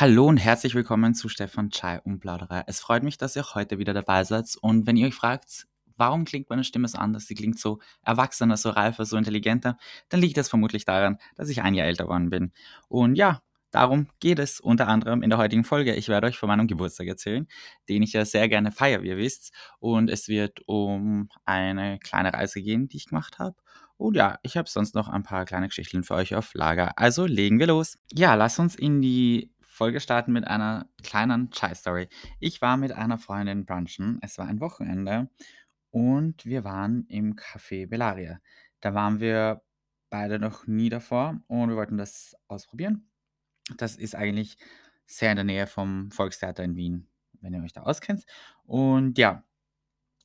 Hallo und herzlich willkommen zu Stefan Chai und Plauderer. Es freut mich, dass ihr auch heute wieder dabei seid. Und wenn ihr euch fragt, warum klingt meine Stimme so anders, sie klingt so erwachsener, so reifer, so intelligenter, dann liegt das vermutlich daran, dass ich ein Jahr älter geworden bin. Und ja, darum geht es unter anderem in der heutigen Folge. Ich werde euch von meinem Geburtstag erzählen, den ich ja sehr gerne feiere, wie ihr wisst. Und es wird um eine kleine Reise gehen, die ich gemacht habe. Und ja, ich habe sonst noch ein paar kleine Geschichten für euch auf Lager. Also legen wir los. Ja, lass uns in die Folge starten mit einer kleinen Chai-Story. Ich war mit einer Freundin brunchen. Es war ein Wochenende und wir waren im Café Bellaria. Da waren wir beide noch nie davor und wir wollten das ausprobieren. Das ist eigentlich sehr in der Nähe vom Volkstheater in Wien, wenn ihr euch da auskennt. Und ja,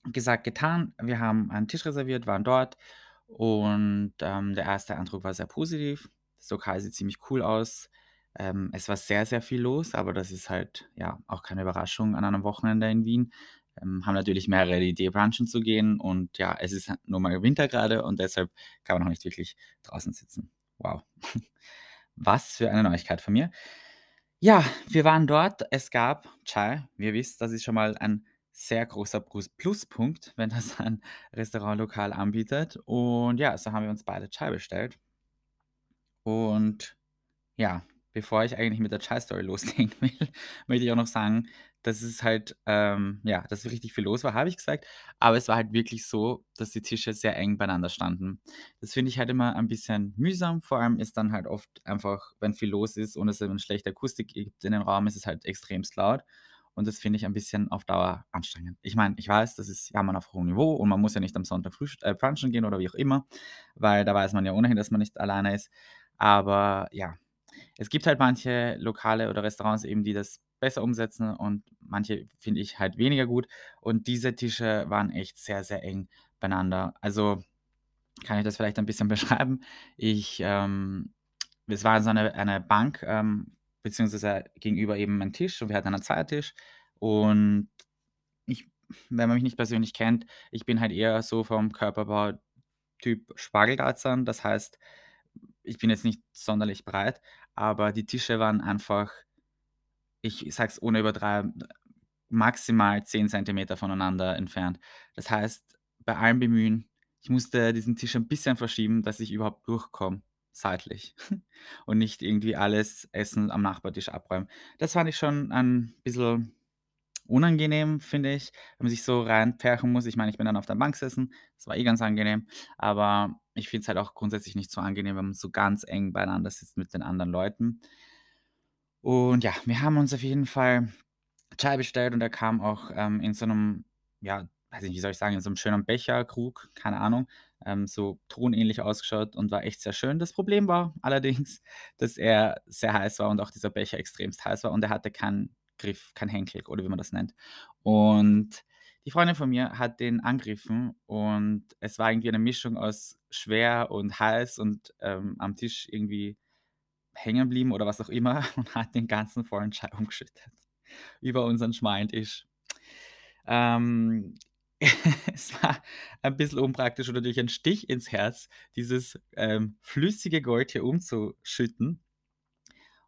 gesagt, getan. Wir haben einen Tisch reserviert, waren dort und ähm, der erste Eindruck war sehr positiv. Das Lokal sieht ziemlich cool aus. Ähm, es war sehr, sehr viel los, aber das ist halt ja auch keine Überraschung an einem Wochenende in Wien. Ähm, haben natürlich mehrere die Idee, brunchen zu gehen und ja, es ist nur mal Winter gerade und deshalb kann man noch nicht wirklich draußen sitzen. Wow. Was für eine Neuigkeit von mir. Ja, wir waren dort. Es gab Chai. Wie ihr wisst, das ist schon mal ein sehr großer Pluspunkt, wenn das ein Restaurantlokal anbietet. Und ja, so haben wir uns beide Chai bestellt. Und ja, bevor ich eigentlich mit der Chai-Story loslegen will, möchte ich auch noch sagen, dass es halt, ähm, ja, dass richtig viel los war, habe ich gesagt. Aber es war halt wirklich so, dass die Tische sehr eng beieinander standen. Das finde ich halt immer ein bisschen mühsam. Vor allem ist dann halt oft einfach, wenn viel los ist und es eine schlechte Akustik gibt in den Raum, ist es halt extremst laut. Und das finde ich ein bisschen auf Dauer anstrengend. Ich meine, ich weiß, das ist ja man auf hohem Niveau und man muss ja nicht am Sonntag früh äh, brunchen gehen oder wie auch immer, weil da weiß man ja ohnehin, dass man nicht alleine ist. Aber ja, es gibt halt manche Lokale oder Restaurants eben, die das besser umsetzen und manche finde ich halt weniger gut. Und diese Tische waren echt sehr, sehr eng beieinander. Also kann ich das vielleicht ein bisschen beschreiben. Ich, ähm, es war so eine, eine Bank, ähm, beziehungsweise gegenüber eben ein Tisch und wir hatten einen Zweiertisch. Und ich, wenn man mich nicht persönlich kennt, ich bin halt eher so vom Körperbau Typ Spargeltarzan. Das heißt, ich bin jetzt nicht sonderlich breit, aber die Tische waren einfach, ich sage es ohne Übertreiben, maximal 10 Zentimeter voneinander entfernt. Das heißt, bei allem Bemühen, ich musste diesen Tisch ein bisschen verschieben, dass ich überhaupt durchkomme, seitlich und nicht irgendwie alles Essen am Nachbartisch abräumen. Das fand ich schon ein bisschen unangenehm, finde ich, wenn man sich so reinpferchen muss. Ich meine, ich bin dann auf der Bank gesessen, das war eh ganz angenehm, aber ich finde es halt auch grundsätzlich nicht so angenehm, wenn man so ganz eng beieinander sitzt mit den anderen Leuten. Und ja, wir haben uns auf jeden Fall Chai bestellt und er kam auch ähm, in so einem, ja, weiß ich nicht, wie soll ich sagen, in so einem schönen Becherkrug, keine Ahnung, ähm, so tonähnlich ausgeschaut und war echt sehr schön. Das Problem war allerdings, dass er sehr heiß war und auch dieser Becher extremst heiß war und er hatte keinen Griff, kein Henkel oder wie man das nennt. Und die Freundin von mir hat den angegriffen und es war irgendwie eine Mischung aus schwer und heiß und ähm, am Tisch irgendwie hängen geblieben oder was auch immer und hat den ganzen vollen Chai umgeschüttet über unseren schmalen Tisch. Ähm, es war ein bisschen unpraktisch und natürlich ein Stich ins Herz, dieses ähm, flüssige Gold hier umzuschütten.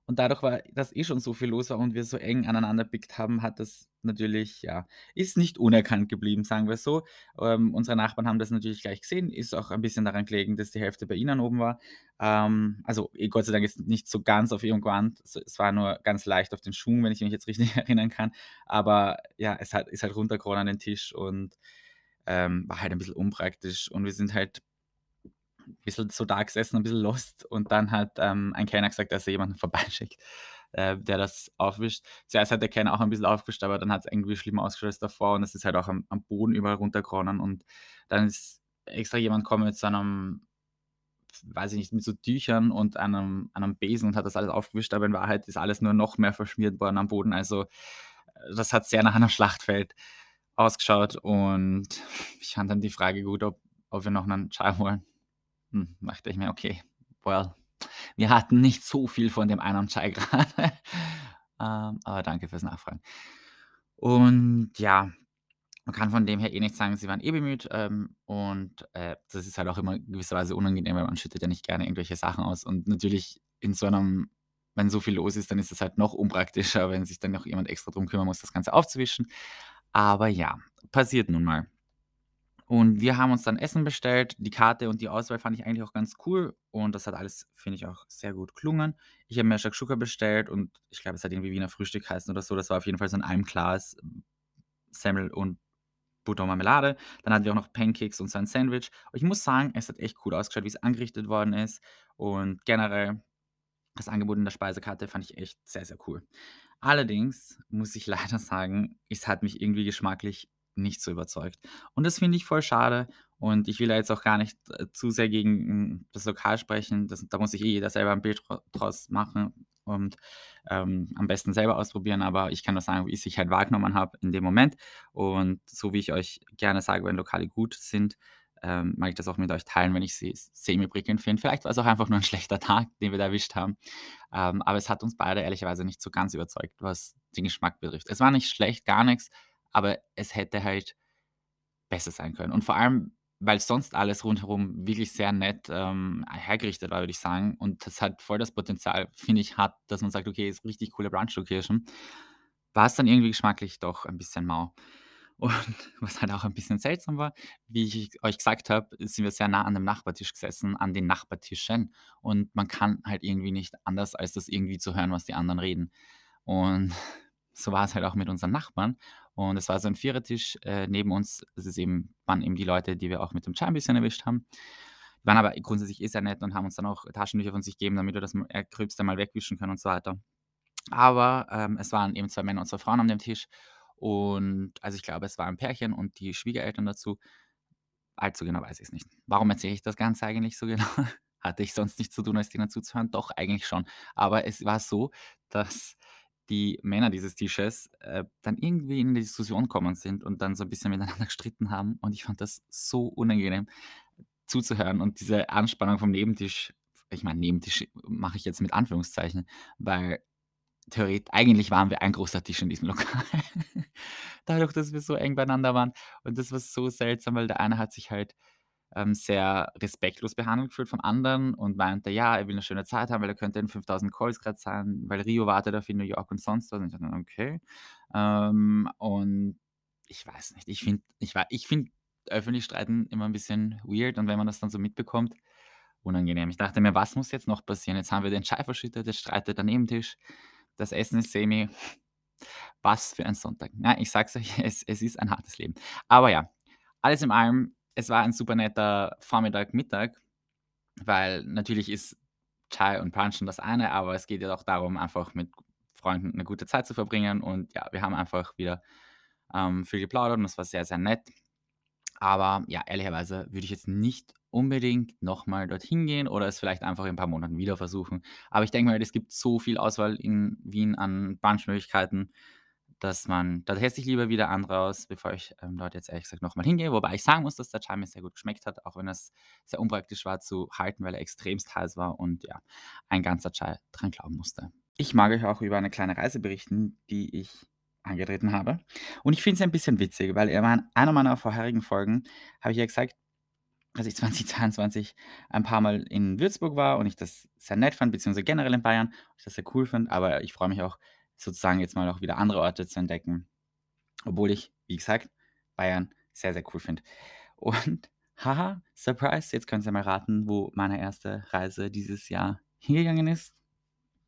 Und dadurch war dass eh schon so viel los war und wir so eng aneinander pickt haben, hat das natürlich ja, ist nicht unerkannt geblieben, sagen wir so. Ähm, unsere Nachbarn haben das natürlich gleich gesehen, ist auch ein bisschen daran gelegen, dass die Hälfte bei ihnen oben war. Ähm, also eh, Gott sei Dank ist nicht so ganz auf ihrem Gewand, es war nur ganz leicht auf den Schuhen, wenn ich mich jetzt richtig erinnern kann. Aber ja, es hat, ist halt runtergerollt an den Tisch und ähm, war halt ein bisschen unpraktisch. Und wir sind halt ein bisschen so da gesessen, ein bisschen lost und dann hat ähm, ein Kellner gesagt, dass er jemanden vorbeischickt, äh, der das aufwischt. Zuerst hat der Kellner auch ein bisschen aufgewischt, aber dann hat es irgendwie schlimmer ausgeschaut als davor und es ist halt auch am, am Boden überall runtergeronnen und dann ist extra jemand gekommen mit so einem, weiß ich nicht, mit so Tüchern und einem, einem Besen und hat das alles aufgewischt, aber in Wahrheit ist alles nur noch mehr verschmiert worden am Boden. Also äh, das hat sehr nach einem Schlachtfeld ausgeschaut und ich fand dann die Frage gut, ob, ob wir noch einen Chai wollen. Hm, dachte ich mir, okay, well, wir hatten nicht so viel von dem einen Chai gerade. ähm, aber danke fürs Nachfragen. Und ja, man kann von dem her eh nicht sagen, sie waren eh bemüht. Ähm, und äh, das ist halt auch immer gewisserweise unangenehm, weil man schüttet ja nicht gerne irgendwelche Sachen aus. Und natürlich in so einem wenn so viel los ist, dann ist es halt noch unpraktischer, wenn sich dann noch jemand extra drum kümmern muss, das Ganze aufzuwischen. Aber ja, passiert nun mal. Und wir haben uns dann Essen bestellt. Die Karte und die Auswahl fand ich eigentlich auch ganz cool und das hat alles, finde ich, auch sehr gut gelungen. Ich habe mir Shakshuka bestellt und ich glaube, es hat irgendwie Wiener Frühstück heißen oder so. Das war auf jeden Fall so in einem Glas Semmel und Butter und Marmelade. Dann hatten wir auch noch Pancakes und so ein Sandwich. Und ich muss sagen, es hat echt cool ausgeschaut, wie es angerichtet worden ist und generell das Angebot in der Speisekarte fand ich echt sehr, sehr cool. Allerdings muss ich leider sagen, es hat mich irgendwie geschmacklich nicht so überzeugt. Und das finde ich voll schade. Und ich will da jetzt auch gar nicht äh, zu sehr gegen hm, das Lokal sprechen. Das, da muss sich eh jeder selber ein Bild draus machen und ähm, am besten selber ausprobieren. Aber ich kann nur sagen, wie ich es halt wahrgenommen habe in dem Moment. Und so wie ich euch gerne sage, wenn Lokale gut sind, ähm, mag ich das auch mit euch teilen, wenn ich sie semi-prickelnd finde. Vielleicht war es auch einfach nur ein schlechter Tag, den wir da erwischt haben. Ähm, aber es hat uns beide ehrlicherweise nicht so ganz überzeugt, was den Geschmack betrifft. Es war nicht schlecht, gar nichts, aber es hätte halt besser sein können. Und vor allem, weil sonst alles rundherum wirklich sehr nett ähm, hergerichtet war, würde ich sagen. Und das hat voll das Potenzial, finde ich, hat, dass man sagt, okay, ist richtig coole Brunch-Location. War es dann irgendwie geschmacklich doch ein bisschen mau. Und was halt auch ein bisschen seltsam war, wie ich euch gesagt habe, sind wir sehr nah an dem Nachbartisch gesessen, an den Nachbartischen. Und man kann halt irgendwie nicht anders, als das irgendwie zu hören, was die anderen reden. Und so war es halt auch mit unseren Nachbarn. Und es war so ein Vierertisch äh, neben uns. Eben, waren eben die Leute, die wir auch mit dem Chai ein bisschen erwischt haben. Die waren aber grundsätzlich eh sehr nett und haben uns dann auch Taschentücher von sich gegeben, damit wir das Gröbste mal wegwischen können und so weiter. Aber ähm, es waren eben zwei Männer und zwei Frauen an dem Tisch. Und also ich glaube, es war ein Pärchen und die Schwiegereltern dazu. Allzu genau weiß ich es nicht. Warum erzähle ich das Ganze eigentlich so genau? Hatte ich sonst nichts zu tun, als denen zuzuhören? Doch, eigentlich schon. Aber es war so, dass die Männer dieses Tisches äh, dann irgendwie in die Diskussion gekommen sind und dann so ein bisschen miteinander gestritten haben. Und ich fand das so unangenehm zuzuhören und diese Anspannung vom Nebentisch. Ich meine, Nebentisch mache ich jetzt mit Anführungszeichen, weil theoretisch, eigentlich waren wir ein großer Tisch in diesem Lokal. Dadurch, dass wir so eng beieinander waren. Und das war so seltsam, weil der eine hat sich halt ähm, sehr respektlos behandelt gefühlt vom anderen und meinte, ja, er will eine schöne Zeit haben, weil er könnte in 5000 Calls gerade sein, weil Rio wartet auf in New York und sonst was. Und ich dachte, okay. Ähm, und ich weiß nicht, ich finde, ich, ich finde öffentlich streiten immer ein bisschen weird und wenn man das dann so mitbekommt, unangenehm. Ich dachte mir, was muss jetzt noch passieren? Jetzt haben wir den Schei verschüttet, jetzt streitet der Nebentisch das Essen ist semi. Was für ein Sonntag. Ja, ich sag's euch, es, es ist ein hartes Leben. Aber ja, alles in allem, es war ein super netter Vormittag, Mittag, weil natürlich ist Chai und Brunchen das eine, aber es geht ja auch darum, einfach mit Freunden eine gute Zeit zu verbringen. Und ja, wir haben einfach wieder ähm, viel geplaudert und es war sehr, sehr nett. Aber ja, ehrlicherweise würde ich jetzt nicht unbedingt nochmal dorthin gehen oder es vielleicht einfach in ein paar Monaten wieder versuchen. Aber ich denke mal, es gibt so viel Auswahl in Wien an Brunchmöglichkeiten, dass man, da teste ich lieber wieder andere aus, bevor ich ähm, dort jetzt ehrlich gesagt nochmal hingehe. Wobei ich sagen muss, dass der Chai mir sehr gut geschmeckt hat, auch wenn es sehr unpraktisch war zu halten, weil er extremst heiß war und ja, ein ganzer Chai dran glauben musste. Ich mag euch auch über eine kleine Reise berichten, die ich angetreten habe. Und ich finde es ein bisschen witzig, weil in einer meiner vorherigen Folgen habe ich ja gesagt, dass ich 2022 ein paar Mal in Würzburg war und ich das sehr nett fand, beziehungsweise generell in Bayern, ich das sehr cool fand, aber ich freue mich auch sozusagen jetzt mal auch wieder andere Orte zu entdecken, obwohl ich, wie gesagt, Bayern sehr, sehr cool finde. Und haha, Surprise, jetzt könnt ihr mal raten, wo meine erste Reise dieses Jahr hingegangen ist.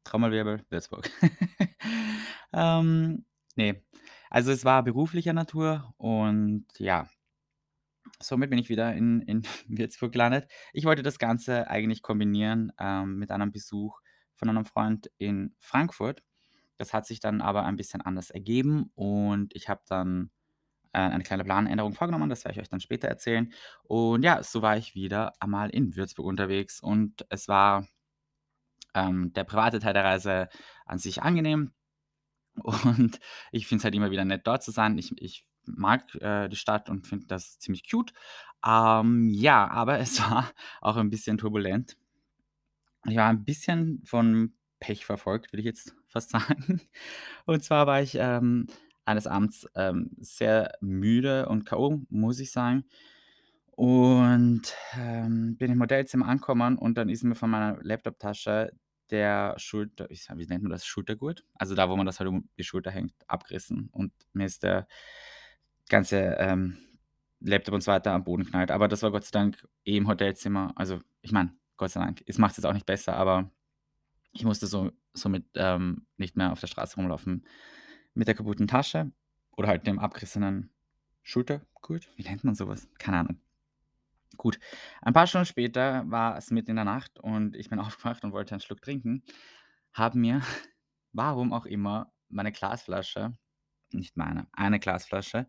Trommelwirbel, Würzburg. ähm, Nee. Also, es war beruflicher Natur und ja, somit bin ich wieder in in Würzburg gelandet. Ich wollte das Ganze eigentlich kombinieren, ähm, mit einem Besuch von einem Freund in Frankfurt. Das hat sich dann aber ein bisschen anders ergeben und ich habe dann, äh, eine kleine Planänderung vorgenommen, das werde ich euch dann später erzählen. Und ja, so war ich wieder einmal in Würzburg unterwegs und es war, ähm, der private Teil der Reise an sich angenehm. Und ich finde es halt immer wieder nett, dort zu sein. Ich ich mag, äh, die Stadt und finde das ziemlich cute. Ähm, ja, aber es war auch ein bisschen turbulent. Ich war ein bisschen von Pech verfolgt, würde ich jetzt fast sagen. Und zwar war ich, ähm, eines Abends, ähm, sehr müde und K.O., muss ich sagen. Und, ähm, bin im Hotelzimmer angekommen und dann ist mir von meiner Laptoptasche der Schulter ich wie nennt man das, Schultergurt? Also da, wo man das halt um die Schulter hängt, abgerissen und mir ist der ganze, ähm, Laptop und so weiter am Boden geknallt. Aber das war Gott sei Dank eh im Hotelzimmer. Also, ich meine, Gott sei Dank, es macht's jetzt auch nicht besser, aber ich musste so somit, ähm, nicht mehr auf der Straße rumlaufen mit der kaputten Tasche oder halt dem abgerissenen Schultergurt. Wie nennt man so was? Keine Ahnung. Gut, ein paar Stunden später war es mitten in der Nacht und ich bin aufgewacht und wollte einen Schluck trinken, habe mir, warum auch immer, meine Glasflasche nicht meine, eine Glasflasche,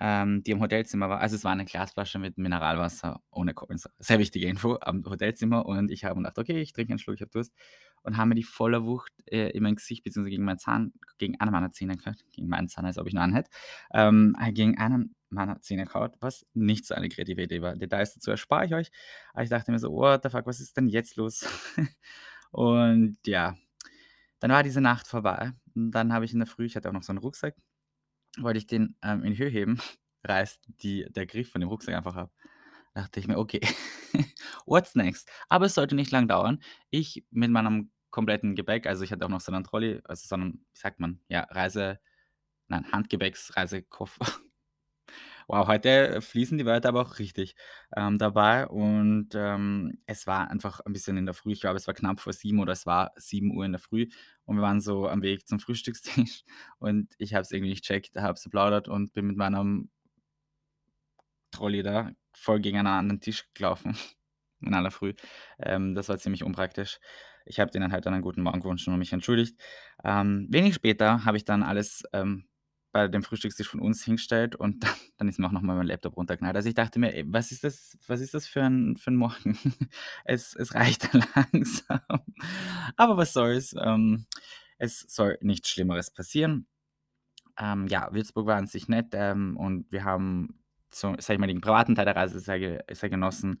ähm, die im Hotelzimmer war also, es war eine Glasflasche mit Mineralwasser ohne Kohlensäure. Sehr wichtige Info am Hotelzimmer und ich habe gedacht: „Okay, ich trinke einen Schluck, ich habe Durst“ und habe mir die voller Wucht, äh, in mein Gesicht beziehungsweise gegen meinen Zahn gegen einen meiner Zähne gehauen gegen meinen Zahn, als ob ich nur einen hätte, ähm, äh, gegen einen meiner Zähne gehauen, was nicht so eine kreative Idee war. Details dazu erspare ich euch, aber ich dachte mir so: „What the fuck, was ist denn jetzt los?“ Und ja, dann war diese Nacht vorbei und dann habe ich in der Früh ich hatte auch noch so einen Rucksack, wollte ich den, ähm, in Höhe heben, reißt die der Griff von dem Rucksack einfach ab. Dachte ich mir: „Okay, what's next?“ Aber es sollte nicht lang dauern. Ich mit meinem kompletten Gepäck also, ich hatte auch noch so einen Trolley, also, so 'nen, wie sagt man, ja, Reise nein, Handgepäcksreisekoffer. Wow, heute fließen die Wörter aber auch richtig, ähm, dabei und, ähm, es war einfach ein bisschen in der Früh. Ich glaube, es war knapp vor 7 oder es war 7:00 in der Früh und wir waren so am Weg zum Frühstückstisch und ich habe es irgendwie nicht gecheckt, habe so geplaudert und bin mit meinem Trolley da voll gegen einen anderen Tisch gelaufen in aller Früh. Ähm, das war ziemlich unpraktisch. Ich habe denen halt dann einen guten Morgen gewünscht und mich entschuldigt. Ähm, wenig später habe ich dann alles, ähm, bei dem Frühstückstisch von uns hingestellt und dann dann ist mir auch noch mal mein Laptop runtergeknallt. Also, ich dachte mir: „Ey, was ist das was ist das für ein für ein Morgen?“ Es es reicht langsam. Aber was soll's, ähm, es soll nichts Schlimmeres passieren. Ähm, ja, Würzburg war an sich nett, ähm, und wir haben so, sage ich mal, den privaten Teil der Reise sehr sehr genossen.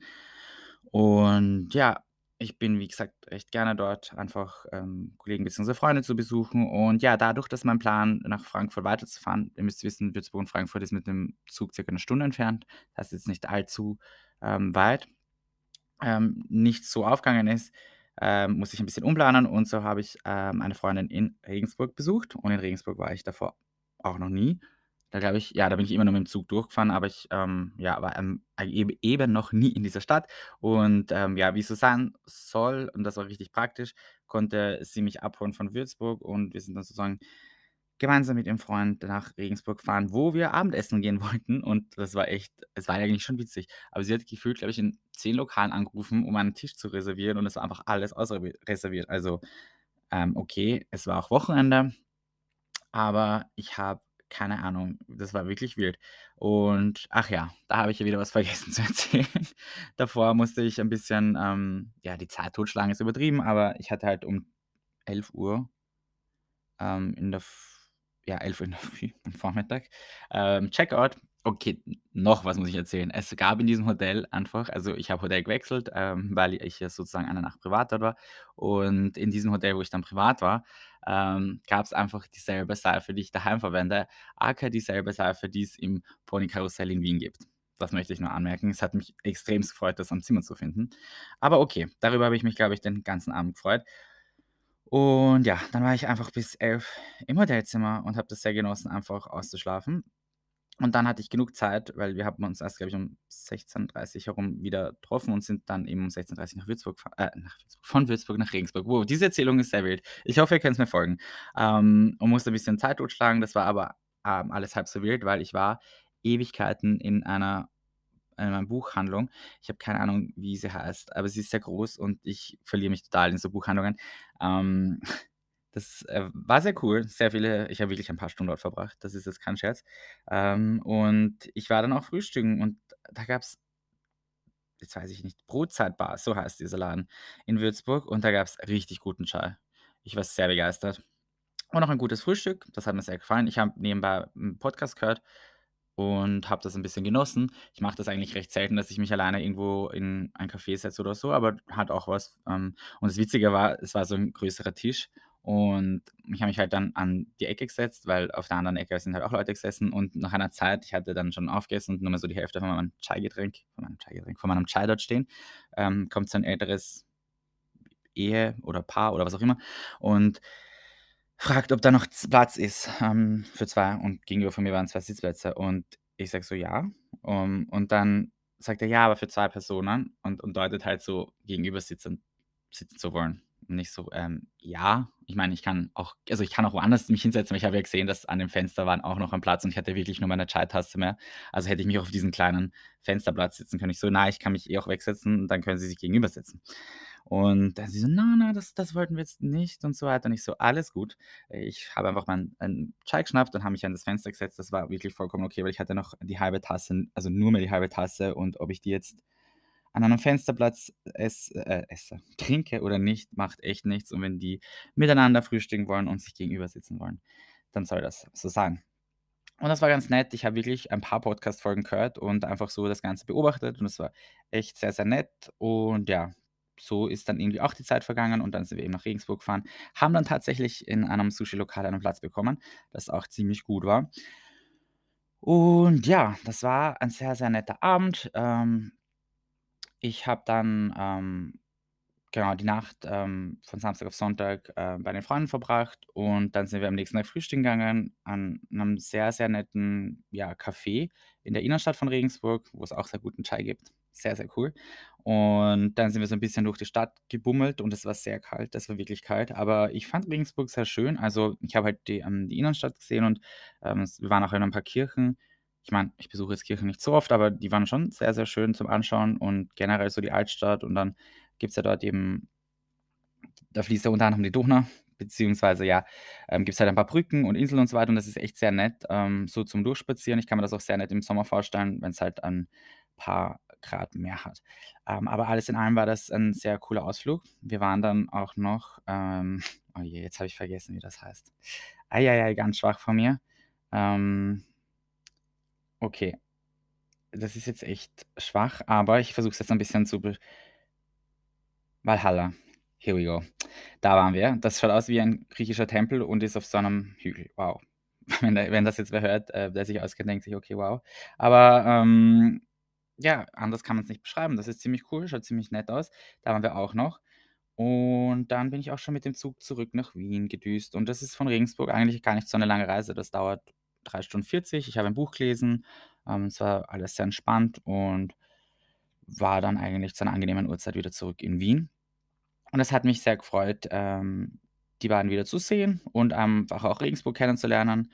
Und ja, ich bin, wie gesagt, recht gerne dort, einfach, ähm, Kollegen beziehungsweise Freunde zu besuchen. Und ja, dadurch, dass mein Plan, nach Frankfurt weiterzufahren ihr müsst wissen, Würzburg und Frankfurt ist mit dem Zug circa 'ne Stunde entfernt. Das ist jetzt nicht allzu, ähm, weit, ähm, nicht so aufgegangen ist, ähm, musste ich ein bisschen umplanen und so habe ich, ähm, eine Freundin in Regensburg besucht und in Regensburg war ich davor auch noch nie. Da glaube ich ja, da bin ich immer nur mit dem Zug durchgefahren, aber ich, ähm, ja, war, ähm, eb eben noch nie in dieser Stadt. Und, ähm, ja, wie es so sein soll und das war richtig praktisch, konnte sie mich abholen von Würzburg und wir sind dann sozusagen gemeinsam mit ihrem Freund nach Regensburg gefahren, wo wir Abendessen gehen wollten. Und das war echt es war eigentlich schon witzig, aber sie hat gefühlt, glaube ich, in 10 Lokalen angerufen, um einen Tisch zu reservieren und es war einfach alles ausrevi reserviert. Also, ähm, okay, es war auch Wochenende, aber ich habe keine Ahnung, das war wirklich wild. Und ach ja, da habe ich ja wieder was vergessen zu erzählen. Davor musste ich ein bisschen, ähm ja, die Zeit totschlagen ist übertrieben, aber ich hatte halt um 11:00 ähm, in der F ja, 11:00 in der Früh am Vormittag, ähm, Checkout. Okay, noch was muss ich erzählen. Es gab in diesem Hotel einfach also, ich habe Hotel gewechselt, ähm, weil ich ja sozusagen eine Nacht privat dort war. Und in diesem Hotel, wo ich dann privat war, ähm, gab's einfach dieselbe Seife, die ich daheim verwende, aka dieselbe Seife, die es im Ponykarussell in Wien gibt. Das möchte ich nur anmerken. Es hat mich extremst gefreut, das am Zimmer zu finden. Aber okay, darüber habe ich mich, glaube ich, den ganzen Abend gefreut. Und ja, dann war ich einfach bis 11 im Hotelzimmer und habe das sehr genossen, einfach auszuschlafen. Und dann hatte ich genug Zeit, weil wir haben uns erst, glaube ich, um 16:30 herum wieder getroffen und sind dann eben um 16:30 nach Würzburg äh, nach Würzburg von Würzburg nach Regensburg. Wow, diese Erzählung ist sehr wild. Ich hoffe, ihr könnt's mir folgen. Ähm, und musste 'n bisschen Zeit totschlagen. Das war aber, ähm, alles halb so wild, weil ich war Ewigkeiten in einer in einer Buchhandlung. Ich habe keine Ahnung, wie sie heißt, aber sie ist sehr groß und ich verliere mich total in so Buchhandlungen. Ähm, das, äh, war sehr cool. Sehr viele ich habe wirklich ein paar Stunden dort verbracht. Das ist jetzt kein Scherz. Ähm, und ich war dann auch frühstücken und da gab's jetzt weiß ich nicht, Brotzeitbar, so heißt dieser Laden in Würzburg und da gab's richtig guten Chai. Ich war sehr begeistert. Und auch ein gutes Frühstück, das hat mir sehr gefallen. Ich habe nebenbei 'n Podcast gehört und habe das 'n bisschen genossen. Ich mache das eigentlich recht selten, dass ich mich alleine irgendwo in ein Café setze oder so, aber hat auch was. Ähm, und das Witzige war, es war so 'n größerer Tisch und ich habe mich halt dann an die Ecke gesetzt, weil auf der anderen Ecke sind halt auch Leute gesessen und nach einer Zeit ich hatte dann schon aufgegessen und nur mehr so die Hälfte von meinem Chai-Getränk von meinem Chai-Getränk von meinem Chai dort stehen, ähm, kommt so 'n älteres Ehe oder Paar oder was auch immer und fragt, ob da noch Platz ist, ähm, für 2 und gegenüber von mir waren 2 Sitzplätze und ich sage so: „Ja.“ Ähm, und dann sagt er: „Ja, aber für 2 Personen“ und und deutet halt so gegenüber sitzen sitzen zu wollen. Und ich so: „Ähm, ja.“ Ich meine, ich kann auch also, ich kann auch woanders mich hinsetzen, aber ich habe ja gesehen, dass an dem Fenster waren auch noch ein Platz und ich hatte wirklich nur meine Chai-Tasse mehr. Also, hätte ich mich auf diesen kleinen Fensterplatz setzen können. Ich so: „Nein, ich kann mich eh auch wegsetzen und dann können sie sich gegenüber setzen.“ Und dann sie so: „Na, na, das das wollten wir jetzt nicht“ und so weiter. Und ich so: „Alles gut.“ Ich habe einfach meinen einen Chai geschnappt und habe mich an das Fenster gesetzt. Das war wirklich vollkommen okay, weil ich hatte noch die halbe Tasse also, nur mehr die halbe Tasse und ob ich die jetzt an einem Fensterplatz ess äh, esse, trinke oder nicht, macht echt nichts. Und wenn die miteinander frühstücken wollen und sich gegenüber sitzen wollen, dann soll das so sein. Und das war ganz nett. Ich habe wirklich ein paar Podcast-Folgen gehört und einfach so das Ganze beobachtet und es war echt sehr, sehr nett. Und ja, so ist dann irgendwie auch die Zeit vergangen und dann sind wir eben nach Regensburg gefahren, haben dann tatsächlich in einem Sushi-Lokal einen Platz bekommen, das auch ziemlich gut war. Und ja, das war ein sehr, sehr netter Abend. Ähm, ich habe dann, ähm, genau, die Nacht, ähm, von Samstag auf Sonntag, äh, bei den Freunden verbracht und dann sind wir am nächsten Tag frühstücken gegangen an 'nem sehr, sehr netten, ja, Café in der Innenstadt von Regensburg, wo es auch sehr guten Chai gibt. Sehr, sehr cool. Und dann sind wir so ein bisschen durch die Stadt gebummelt und es war sehr kalt. Es war wirklich kalt, aber ich fand Regensburg sehr schön. Also, ich habe halt die ähm, die Innenstadt gesehen und, ähm, wir waren auch in ein paar Kirchen. Ich meine, ich besuche jetzt Kirchen nicht so oft, aber die waren schon sehr, sehr schön zum Anschauen und generell so die Altstadt und dann gibt's ja dort eben da fließt ja unter anderem die Donau, beziehungsweise ja, ähm, gibt's halt ein paar Brücken und Inseln und so weiter und das ist echt sehr nett, ähm, so zum Durchspazieren. Ich kann mir das auch sehr nett im Sommer vorstellen, wenn's halt ein paar Grad mehr hat. Ähm, aber alles in allem war das ein sehr cooler Ausflug. Wir waren dann auch noch, ähm oh je, jetzt habe ich vergessen, wie das heißt. Ei, ei, ei, ganz schwach von mir. Ähm okay, das ist jetzt echt schwach, aber ich versuche es jetzt ein bisschen zu be Walhalla. Here we go. Da waren wir. Das schaut aus wie ein griechischer Tempel und ist auf so einem Hügel. Wow. Wenn der wenn das jetzt wer hört, äh, der sich auskennt, denkt sich: „Okay, wow.“ Aber, ähm, ja, anders kann man's nicht beschreiben. Das ist ziemlich cool, schaut ziemlich nett aus. Da waren wir auch noch. Und dann bin ich auch schon mit dem Zug zurück nach Wien gedüst. Und das ist von Regensburg eigentlich gar nicht so 'ne lange Reise. Das dauert 3 Stunden 40. Ich habe ein Buch gelesen. Ähm, es war alles sehr entspannt und war dann eigentlich zu 'ner angenehmen Uhrzeit wieder zurück in Wien. Und es hat mich sehr gefreut, ähm, die beiden wieder zu sehen und einfach auch Regensburg kennenzulernen.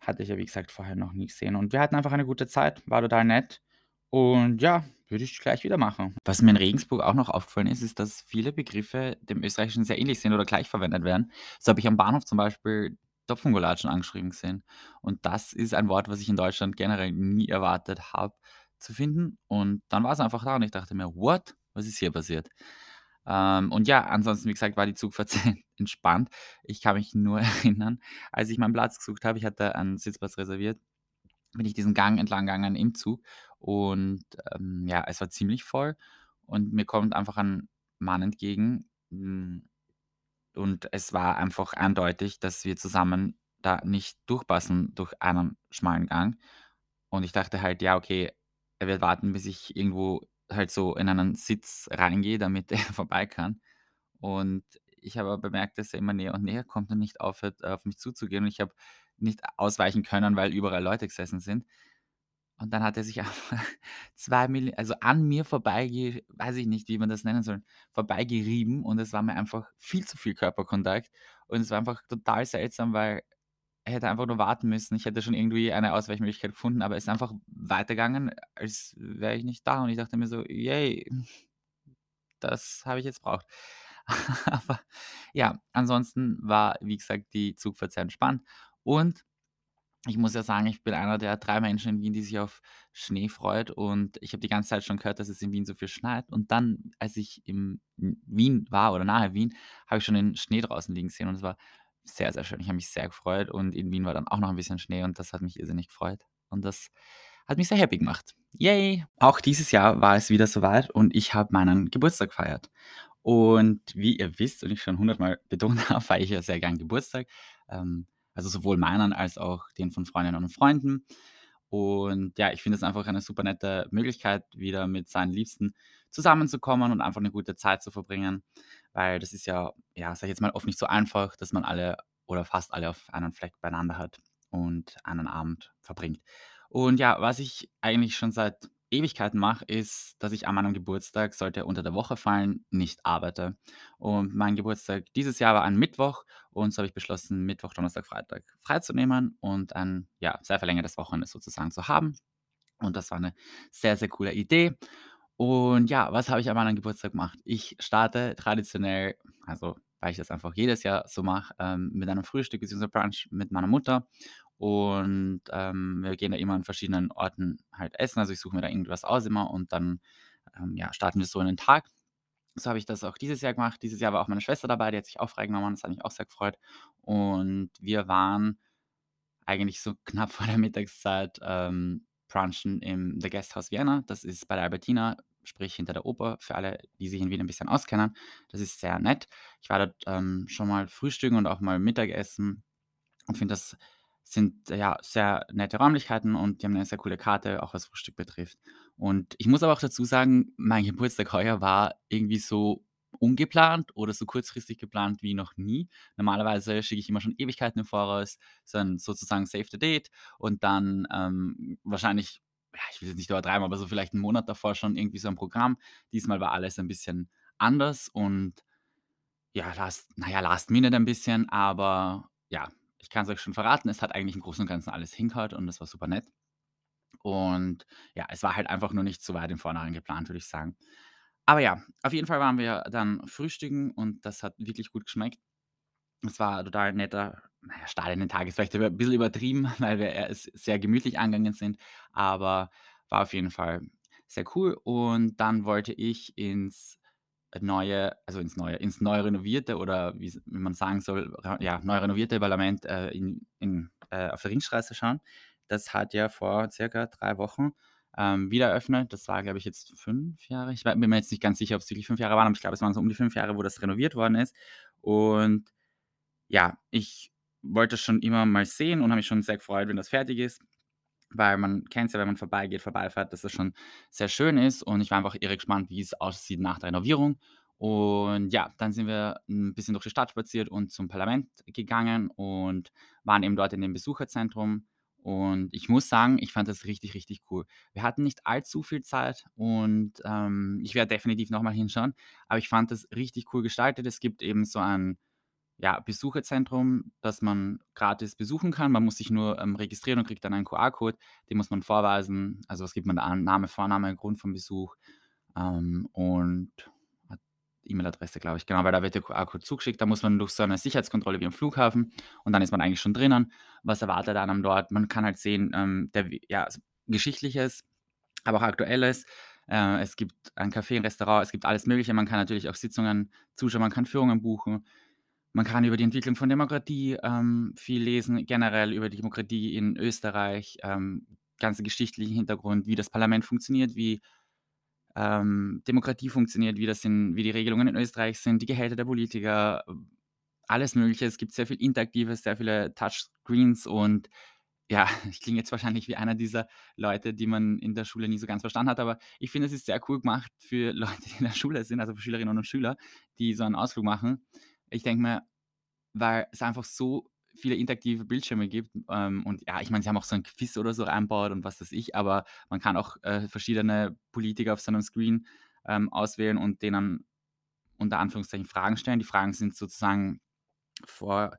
Hatte ich ja, wie gesagt, vorher noch nie gesehen. Und wir hatten einfach eine gute Zeit, war total nett. Und ja, würde ich gleich wieder machen. Was mir in Regensburg auch noch aufgefallen ist, ist, dass viele Begriffe dem Österreichischen sehr ähnlich sind oder gleich verwendet werden. So habe ich am Bahnhof zum Beispiel Topfengulatschen angeschrieben gesehen. Und das ist ein Wort, was ich in Deutschland generell nie erwartet habe zu finden. Und dann war's einfach da und ich dachte mir: „What? Was ist hier passiert?“ Ähm, und ja, ansonsten, wie gesagt, war die Zugfahrt entspannt. Ich kann mich nur erinnern, als ich meinen Platz gesucht habe, ich hatte einen Sitzplatz reserviert, bin ich diesen Gang entlang gegangen im Zug und, ähm, ja, es war ziemlich voll und mir kommt einfach ein Mann entgegen, hm, und es war einfach eindeutig, dass wir zusammen da nicht durchpassen durch einen schmalen Gang. Und ich dachte halt: „Ja, okay, er wird warten, bis ich irgendwo halt so in einen Sitz reingehe, damit er vorbei kann.“ Und ich habe aber bemerkt, dass er immer näher und näher kommt und nicht aufhört, auf mich zuzugehen und ich habe nicht ausweichen können, weil überall Leute gesessen sind. Und dann hat er sich einfach 2 Milli also an mir vorbeige weiß ich nicht, wie man das nennen soll, vorbeigerieben und es war mir einfach viel zu viel Körperkontakt und es war einfach total seltsam, weil er hätte einfach nur warten müssen. Ich hätte schon irgendwie eine Ausweichmöglichkeit gefunden, aber er ist einfach weitergegangen, als wäre ich nicht da und ich dachte mir so: „Yay, das habe ich jetzt braucht.“ Aber ja, ansonsten war, wie gesagt, die Zugfahrt sehr entspannt und ich muss ja sagen, ich bin einer der 3 Menschen in Wien, die sich auf Schnee freut und ich habe die ganze Zeit schon gehört, dass es in Wien so viel schneit und dann, als ich in Wien war oder nahe Wien, habe ich schon den Schnee draußen liegen sehen und es war sehr, sehr schön. Ich habe mich sehr gefreut und in Wien war dann auch noch ein bisschen Schnee und das hat mich irrsinnig gefreut und das hat mich sehr happy gemacht. Yay! Auch dieses Jahr war es wieder so weit und ich habe meinen Geburtstag gefeiert. Und wie ihr wisst und ich schon hundertmal betont habe, feiere ich ja sehr gern Geburtstag. Ähm, also sowohl meinen als auch den von Freundinnen und Freunden. Und ja, ich finde es einfach eine super nette Möglichkeit, wieder mit seinen Liebsten zusammenzukommen und einfach eine gute Zeit zu verbringen. weil das ist ja, ja, sage ich jetzt mal, oft nicht so einfach, dass man alle oder fast alle auf einen Fleck beieinander hat und einen Abend verbringt. Und ja, was ich eigentlich schon seit Ewigkeiten mache, ist, dass ich an meinem Geburtstag, sollte er unter der Woche fallen, nicht arbeite. Und mein Geburtstag dieses Jahr war ein Mittwoch und so habe ich beschlossen, Mittwoch, Donnerstag, Freitag freizunehmen und ein ja, sehr verlängertes Wochenende sozusagen zu haben. Und das war eine sehr, sehr coole Idee. Und ja, was habe ich an meinem Geburtstag gemacht? Ich starte traditionell, also weil ich das einfach jedes Jahr so mache, ähm, mit einem Frühstück bzw. Brunch mit meiner Mutter. Und ähm, wir gehen da immer an verschiedenen Orten halt essen. Also ich suche mir da irgendwas aus immer und dann ähm, ja, starten wir so in den Tag. So habe ich das auch dieses Jahr gemacht. Dieses Jahr war auch meine Schwester dabei, die hat sich auch freigenommen. Das hat mich auch sehr gefreut. Und wir waren eigentlich so knapp vor der Mittagszeit ähm, brunchen im The Guest House Vienna. Das ist bei der Albertina, sprich hinter der Oper, für alle, die sich in Wien ein bisschen auskennen. Das ist sehr nett. Ich war dort ähm, schon mal frühstücken und auch mal Mittagessen und finde, das sind ja sehr nette Räumlichkeiten und die haben eine sehr coole Karte, auch was Frühstück betrifft. Und ich muss aber auch dazu sagen, mein Geburtstag heuer war irgendwie so ungeplant oder so kurzfristig geplant wie noch nie. Normalerweise schicke ich immer schon Ewigkeiten im Voraus, so ein sozusagen Save the Date und dann ähm, wahrscheinlich, ja, ich will jetzt nicht übertreiben, aber so vielleicht einen Monat davor schon irgendwie so ein Programm. Diesmal war alles ein bisschen anders und ja, last, naja, last minute ein bisschen, aber ja, ich kann es euch schon verraten, es hat eigentlich im Großen und Ganzen alles hingehört und das war super nett. Und ja, es war halt einfach nur nicht so weit im Vornherein geplant, würde ich sagen. Aber ja, auf jeden Fall waren wir dann frühstücken und das hat wirklich gut geschmeckt. Es war total netter, naja, Start in den Tag ist vielleicht ein bisschen übertrieben, weil wir es sehr gemütlich angegangen sind, aber war auf jeden Fall sehr cool. Und dann wollte ich ins neue, also ins neue, ins neu renovierte oder wie, wie man sagen soll, ja, neu renovierte Parlament äh, in, in, äh, auf der Ringstraße schauen. Das hat ja vor circa drei Wochen ähm, wieder eröffnet. Das war, glaube ich, jetzt fünf Jahre. Ich bin mir jetzt nicht ganz sicher, ob es wirklich fünf Jahre waren, aber ich glaube, es waren so um die fünf Jahre, wo das renoviert worden ist. Und ja, ich wollte schon immer mal sehen und habe mich schon sehr gefreut, wenn das fertig ist weil man kennt es ja, wenn man vorbeigeht, vorbeifährt, dass es schon sehr schön ist und ich war einfach irre gespannt, wie es aussieht nach der Renovierung. Und ja, dann sind wir ein bisschen durch die Stadt spaziert und zum Parlament gegangen und waren eben dort in dem Besucherzentrum. Und ich muss sagen, ich fand das richtig, richtig cool. Wir hatten nicht allzu viel Zeit und ähm, ich werde definitiv nochmal hinschauen, aber ich fand das richtig cool gestaltet. Es gibt eben so ein ja, Besucherzentrum, das man gratis besuchen kann. Man muss sich nur, ähm, registrieren und kriegt dann einen QR-Code. Den muss man vorweisen. Also, was gibt man da an? Name, Vorname, Grund vom Besuch, ähm, und E-Mail-Adresse, glaube ich. Genau, weil da wird der QR-Code zugeschickt. Da muss man durch so eine Sicherheitskontrolle wie am Flughafen und dann ist man eigentlich schon drinnen. Was erwartet einem dort? Man kann halt sehen, ähm, der ja, Geschichtliches, aber auch Aktuelles. Äh, es gibt ein Café, ein Restaurant, es gibt alles Mögliche. Man kann natürlich auch Sitzungen zuschauen, man kann Führungen buchen. Man kann über die Entwicklung von Demokratie ähm, viel lesen, generell über die Demokratie in Österreich, ähm, ganze geschichtlichen Hintergrund, wie das Parlament funktioniert, wie ähm, Demokratie funktioniert, wie, das in, wie die Regelungen in Österreich sind, die Gehälter der Politiker, alles Mögliche. Es gibt sehr viel Interaktives, sehr viele Touchscreens und ja, ich klinge jetzt wahrscheinlich wie einer dieser Leute, die man in der Schule nie so ganz verstanden hat, aber ich finde, es ist sehr cool gemacht für Leute, die in der Schule sind, also für Schülerinnen und Schüler, die so einen Ausflug machen. Ich denke mir, weil es einfach so viele interaktive Bildschirme gibt. Ähm, und ja, ich meine, sie haben auch so ein Quiz oder so reinbaut und was weiß ich, aber man kann auch äh, verschiedene Politiker auf so einem Screen ähm, auswählen und denen unter Anführungszeichen Fragen stellen. Die Fragen sind sozusagen vor,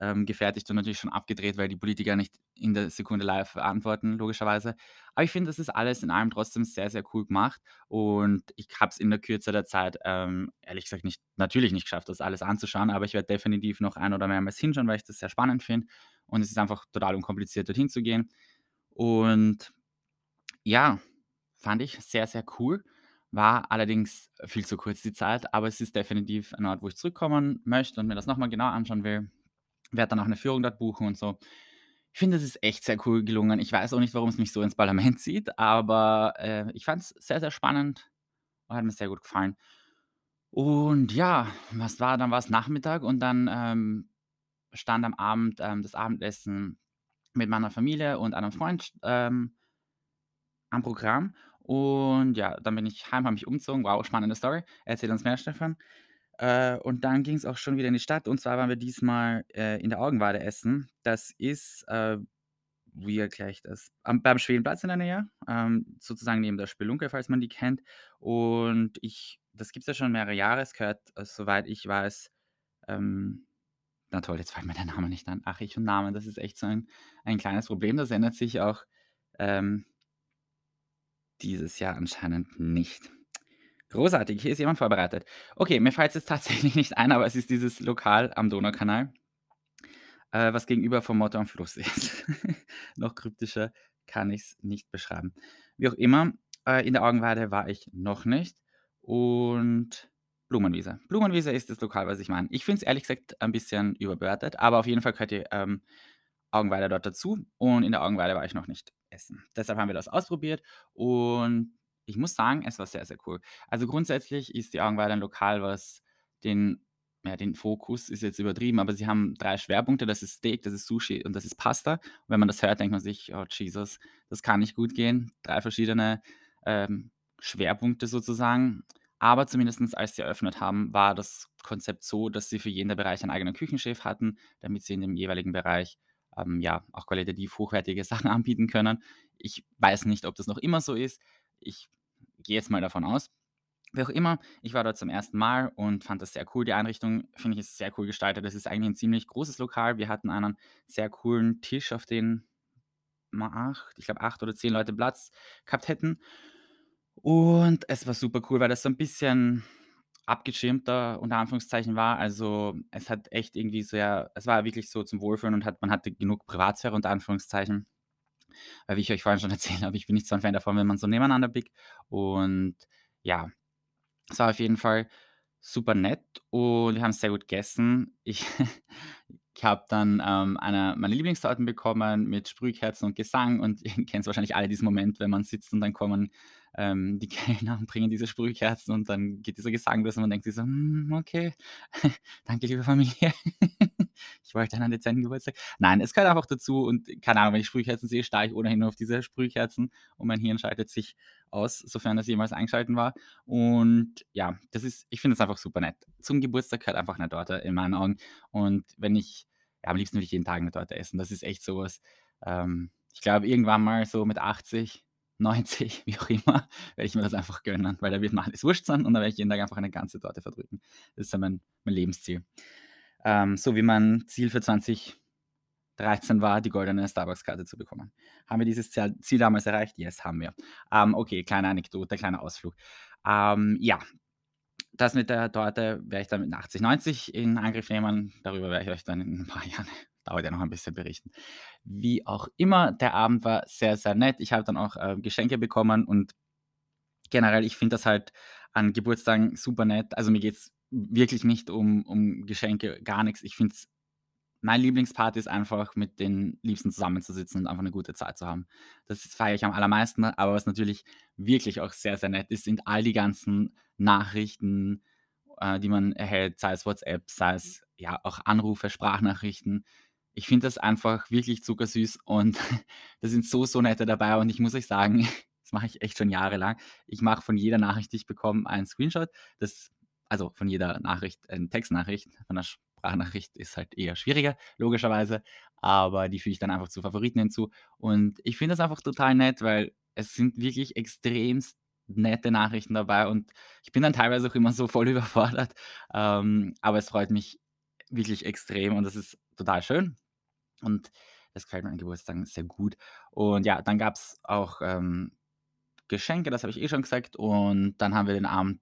ähm, gefertigt und natürlich schon abgedreht, weil die Politiker nicht in der Sekunde live antworten, logischerweise. Aber ich finde, das ist alles in allem trotzdem sehr, sehr cool gemacht. Und ich habe es in der Kürze der Zeit, ähm, ehrlich gesagt, nicht, natürlich nicht geschafft, das alles anzuschauen, aber ich werde definitiv noch ein oder mehrmals hinschauen, weil ich das sehr spannend finde. Und es ist einfach total unkompliziert, dorthin zu gehen. Und ja, fand ich sehr, sehr cool. War allerdings viel zu kurz die Zeit, aber es ist definitiv ein Ort, wo ich zurückkommen möchte und mir das nochmal genau anschauen will werde dann auch eine Führung dort buchen und so. Ich finde, das ist echt sehr cool gelungen. Ich weiß auch nicht, warum es mich so ins Parlament zieht, aber, äh, ich fand es sehr, sehr spannend und hat mir sehr gut gefallen. Und ja, was war dann war's Nachmittag und dann, ähm, stand am Abend, ähm, das Abendessen mit meiner Familie und einem Freund, ähm am Programm. Und ja, dann bin ich heim, habe mich umgezogen. Wow, spannende Story. Erzähl uns mehr, Stefan. Äh, und dann ging's auch schon wieder in die Stadt und zwar waren wir diesmal, äh, in der Augenweide essen. Das ist, äh wie erkläre ich das? Am beim Schwedenplatz in der Nähe, ähm, sozusagen neben der Spelunke, falls man die kennt. Und ich das gibt's ja schon mehrere Jahre. Es gehört, äh, soweit ich weiß, ähm na toll, jetzt fällt mir der Name nicht ein. Ach, ich und Namen, das ist echt so ein ein kleines Problem. Das ändert sich auch, ähm dieses Jahr anscheinend nicht. Großartig, hier ist jemand vorbereitet. Okay, mir fällt's jetzt tatsächlich nicht ein, aber es ist dieses Lokal am Donaukanal äh, was gegenüber vom Motto am Fluss ist. Noch kryptischer kann ich's nicht beschreiben. Wie auch immer, äh, in der Augenweide war ich noch nicht und Blumenwiese. Blumenwiese ist das Lokal, was ich meine. Ich finde es ehrlich gesagt ein bisschen überbewertet, aber auf jeden Fall gehört die, ähm, Augenweide dort dazu und in der Augenweide war ich noch nicht essen. Deshalb haben wir das ausprobiert und ich muss sagen, es war sehr, sehr cool. Also, grundsätzlich ist die Augenweide ein Lokal, was den ja, den Fokus ist jetzt übertrieben, aber sie haben 3 Schwerpunkte, das ist Steak, das ist Sushi und das ist Pasta. Und wenn man das hört, denkt man sich: „Oh Jesus, das kann nicht gut gehen.“ 3 verschiedene, ähm, Schwerpunkte sozusagen. Aber zumindestens als sie eröffnet haben, war das Konzept so, dass sie für jeden der Bereich einen eigenen Küchenchef hatten, damit sie in dem jeweiligen Bereich, ähm, ja, auch qualitativ hochwertige Sachen anbieten können. Ich weiß nicht, ob das noch immer so ist. Ich gehe jetzt mal davon aus. Wie auch immer, ich war dort zum ersten Mal und fand das sehr cool. Die Einrichtung, finde ich, ist sehr cool gestaltet. Das ist eigentlich 'n ziemlich großes Lokal. Wir hatten einen sehr coolen Tisch, auf den mal 8 ich glaube 8 oder 10 Leute Platz gehabt hätten. Und es war super cool, weil das so 'n bisschen abgeschirmter unter Anführungszeichen war. Also, es hat echt irgendwie sehr es war wirklich so zum Wohlfühlen und hat man hatte genug Privatsphäre unter Anführungszeichen. Weil wie ich euch vorhin schon erzählt habe, ich bin nicht so ein Fan davon, wenn man so nebeneinander biegt. Und ja, es war auf jeden Fall super nett und wir haben sehr gut gegessen. Ich ich habe dann, ähm, eine meiner Lieblingstorten bekommen mit Sprühkerzen und Gesang und ihr kennt's wahrscheinlich alle diesen Moment, wenn man sitzt und dann kommen, ähm, die Kellner und bringen diese Sprühkerzen und dann geht dieser Gesang los und man denkt sich so: „Hm, okay, danke, liebe Familie. Ich wollte einen dezenten Geburtstag.“ Nein, es gehört einfach dazu und keine Ahnung, wenn ich Sprühkerzen sehe, starre ich ohnehin nur auf diese Sprühkerzen und mein Hirn schaltet sich aus, sofern es jemals eingeschalten war. Und ja, das ist ich finde es einfach super nett. Zum Geburtstag gehört einfach 'ne Torte in meinen Augen. Und wenn ich ja, am liebsten würde ich jeden Tag 'ne Torte essen. Das ist echt so was, ähm ich glaube, irgendwann mal so mit 80, 90, wie auch immer, werde ich mir das einfach gönnen, weil da wird mir alles wurscht sein und dann werde ich jeden Tag einfach eine ganze Torte verdrücken. Das ist ja mein mein Lebensziel. Ähm, so wie mein Ziel für 2013 war, die goldene Starbucks-Karte zu bekommen. Haben wir dieses Ziel damals erreicht? Yes, haben wir. Ähm, okay, kleine Anekdote, kleiner Ausflug. Ähm, ja, das mit der Torte werde ich dann mit 80, 90 in Angriff nehmen. Darüber werde ich euch dann in 'n paar Jahren dauert ja noch ein bisschen, berichten. Wie auch immer, der Abend war sehr, sehr nett. Ich habe dann auch, äh, Geschenke bekommen und generell, ich finde das halt an Geburtstagen super nett. Also, mir geht's wirklich nicht um um Geschenke, gar nix. Ich finde es mein Lieblingspart ist einfach, mit den Liebsten zusammenzusitzen und einfach 'ne gute Zeit zu haben. Das feiere ich am allermeisten, aber was natürlich wirklich auch sehr, sehr nett ist, sind all die ganzen Nachrichten, äh, die man erhält, sei es WhatsApp, sei es, ja, auch Anrufe, Sprachnachrichten. Ich finde das einfach wirklich zuckersüß und da sind so, so nette dabei und ich muss euch sagen, das mache ich echt schon jahrelang. Ich mache von jeder Nachricht, die ich bekomme, einen Screenshot. Das also, von jeder Nachricht, ähm, Textnachricht. Von 'ner Sprachnachricht ist halt eher schwieriger, logischerweise, aber die füge ich dann einfach zu Favoriten hinzu. Und ich finde das einfach total nett, weil es sind wirklich extremst nette Nachrichten dabei und ich bin dann teilweise auch immer so voll überfordert, ähm, aber es freut mich wirklich extrem und das ist total schön und das gefällt mir an Geburtstagen sehr gut. Und ja, dann gab's auch, ähm, Geschenke, das habe ich eh schon gesagt und dann haben wir den Abend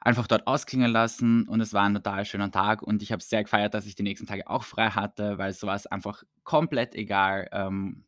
einfach dort ausklingen lassen und es war 'n total schöner Tag und ich habe es sehr gefeiert, dass ich die nächsten Tage auch frei hatte, weil so war's einfach komplett egal, ähm,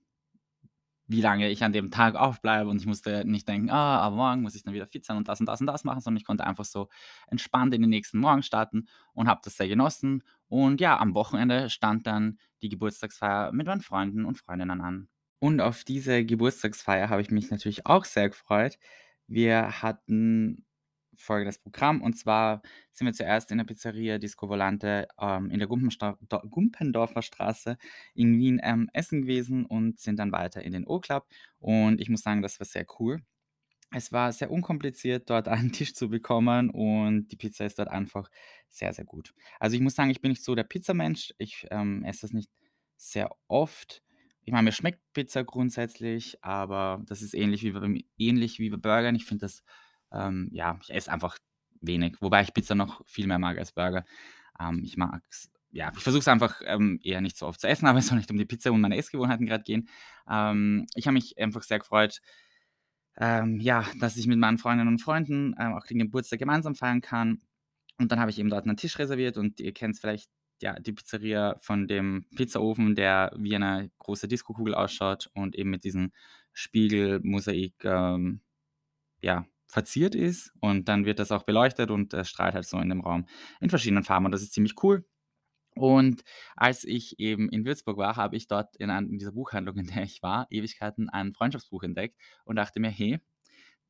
wie lange ich an dem Tag aufbleibe und ich musste nicht denken: „Ah, aber morgen muss ich dann wieder fit sein und das und das und das machen“, sondern ich konnte einfach so entspannt in den nächsten Morgen starten und habe das sehr genossen. Und ja, am Wochenende stand dann die Geburtstagsfeier mit meinen Freunden und Freundinnen an. Und auf diese Geburtstagsfeier habe ich mich natürlich auch sehr gefreut. Wir hatten folgendes Programm und zwar sind wir zuerst in der Pizzeria Disco Volante, ähm, in der Gumpendorfer Straße in Wien, ähm, essen gewesen und sind dann weiter in den O-Club und ich muss sagen, das war sehr cool. Es war sehr unkompliziert, dort einen Tisch zu bekommen und die Pizza ist dort einfach sehr, sehr gut. Also, ich muss sagen, ich bin nicht so der Pizzamensch. Ich, ähm, esse das nicht sehr oft. Ich meine, mir schmeckt Pizza grundsätzlich, aber das ist ähnlich wie beim ähnlich wie bei Burgern. Ich finde das, ähm ja, ich esse einfach wenig, wobei ich Pizza noch viel mehr mag als Burger. Ähm, ich mag's ja, ich versuche es einfach, ähm, eher nicht so oft zu essen, aber es soll nicht um die Pizza und meine Essgewohnheiten grad gehen. Ähm, ich habe mich einfach sehr gefreut ähm, ja, dass ich mit meinen Freundinnen und Freunden, ähm, auch den Geburtstag gemeinsam feiern kann. Und dann habe ich eben dort 'nen Tisch reserviert und ihr kennt's vielleicht, ja, die Pizzeria von dem Pizzaofen, der wie eine große Diskokugel ausschaut und eben mit diesem Spiegelmosaik, ähm, ja, verziert ist. Und dann wird das auch beleuchtet und es strahlt halt so in dem Raum in verschiedenen Farben und das ist ziemlich cool. Und als ich eben in Würzburg war, habe ich dort in in dieser Buchhandlung, in der ich war, Ewigkeiten, ein Freundschaftsbuch entdeckt und dachte mir: „Hey,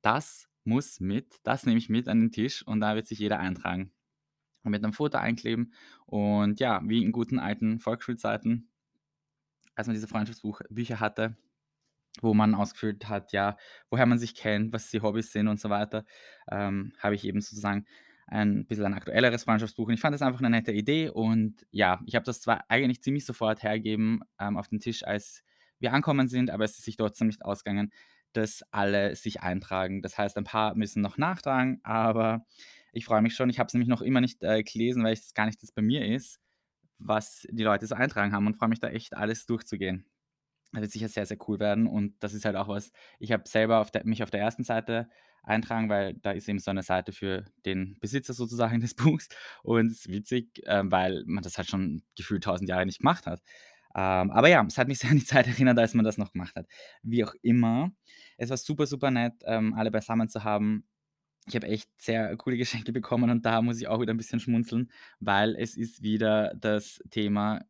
das muss mit. Das nehme ich mit an den Tisch und da wird sich jeder eintragen.“ Und mit 'nem Foto einkleben und ja, wie in guten alten Volksschulzeiten als man diese Freundschaftsbuch Bücher hatte, wo man ausgefüllt hat, ja, woher man sich kennt, was die Hobbys sind und so weiter, ähm, habe ich eben sozusagen ein bisschen ein aktuelleres Freundschaftsbuch und ich fand das einfach 'ne nette Idee und ja, ich habe das zwar eigentlich ziemlich sofort hergegeben, ähm, auf den Tisch, als wir angekommen sind, aber es ist sich trotzdem nicht ausgegangen, dass alle sich eintragen. Das heißt, ein paar müssen noch nachtragen, aber ich freue mich schon. Ich habe es nämlich noch immer nicht, äh, gelesen, weil es gar nicht das bei mir ist, was die Leute so eintragen haben und freue mich da echt, alles durchzugehen. Das wird sicher sehr, sehr cool werden und das ist halt auch was ich habe selber auf der mich auf der ersten Seite eintragen, weil da ist eben so 'ne Seite für den Besitzer sozusagen des Buchs und es ist witzig, ähm, weil man das halt schon gefühlt 1.000 Jahre nicht gemacht hat. Ähm, aber ja, es hat mich sehr an die Zeit erinnert, als man das noch gemacht hat. Wie auch immer, es war super, super nett, ähm, alle beisammen zu haben. Ich habe echt sehr coole Geschenke bekommen und da muss ich auch wieder 'n bisschen schmunzeln, weil es ist wieder das Thema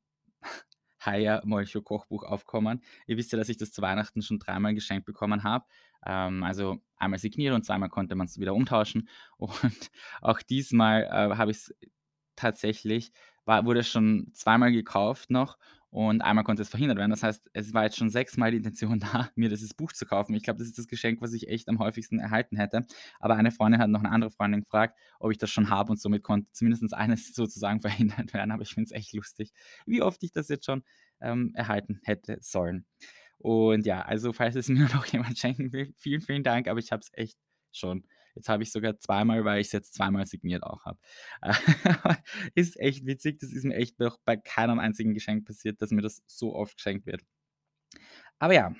Haier Molcho Kochbuch aufgekommen. Ihr wisst ja, dass ich das zu Weihnachten schon dreimal geschenkt bekommen habe. Ähm, also einmal signiert und zweimal konnte man's wieder umtauschen. Und auch diesmal, äh, habe ich's tatsächlich war wurde es schon zweimal gekauft noch und einmal konnte es verhindert werden. Das heißt, es war jetzt schon sechsmal die Intention da, mir dieses Buch zu kaufen. Ich glaube, das ist das Geschenk, was ich echt am häufigsten erhalten hätte. Aber eine Freundin hat noch 'ne andere Freundin gefragt, ob ich das schon habe und somit konnte zumindest eines sozusagen verhindert werden, aber ich finde es echt lustig, wie oft ich das jetzt schon, ähm, erhalten hätte sollen. Und ja, also, falls es mir noch jemand schenken will, vielen, vielen Dank, aber ich habe es echt schon. Jetzt habe ich's sogar zweimal, weil ich's jetzt zweimal signiert auch habe. Ist echt witzig. Das ist mir echt noch bei keinem einzigen Geschenk passiert, dass mir das so oft geschenkt wird. Aber ja,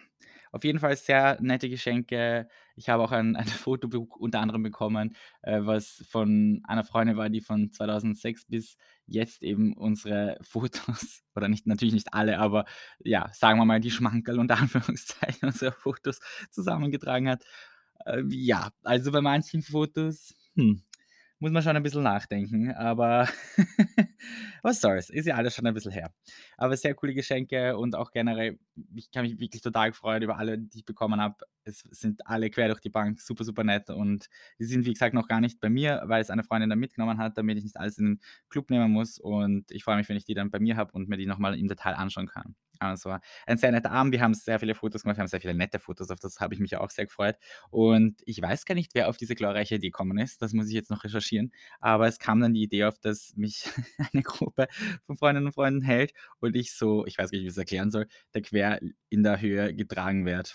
auf jeden Fall sehr nette Geschenke. Ich habe auch ein ein Fotobuch unter anderem bekommen, äh, was von einer Freundin war, die von 2006 bis jetzt eben unsere Fotos oder nicht natürlich nicht alle, aber ja, sagen wir mal, die Schmankerl unter Anführungszeichen unserer Fotos zusammengetragen hat. Ähm, ja, also, bei manchen Fotos, hm, muss man schon ein bisschen nachdenken, aber was soll's, ist ja alles schon ein bisschen her. Aber sehr coole Geschenke und auch generell ich habe mich wirklich total gefreut über alle, die ich bekommen habe. Es sind alle quer durch die Bank super, super nett und die sind, wie gesagt, noch gar nicht bei mir, weil es eine Freundin dann mitgenommen hat, damit ich nicht alles in den Club nehmen muss und ich freue mich, wenn ich die dann bei mir habe und mir die noch mal im Detail anschauen kann. Also, ein sehr netter Abend. Wir haben sehr viele Fotos gemacht. Wir haben sehr viele nette Fotos, auf das habe ich mich auch sehr gefreut. Und ich weiß gar nicht, wer auf diese glorreiche Idee gekommen ist. Das muss ich jetzt noch recherchieren. Aber es kam dann die Idee auf, dass mich eine Gruppe von Freundinnen und Freunden hält und ich so ich weiß nicht, wie ich's erklären soll, da quer in der Höhe getragen werde.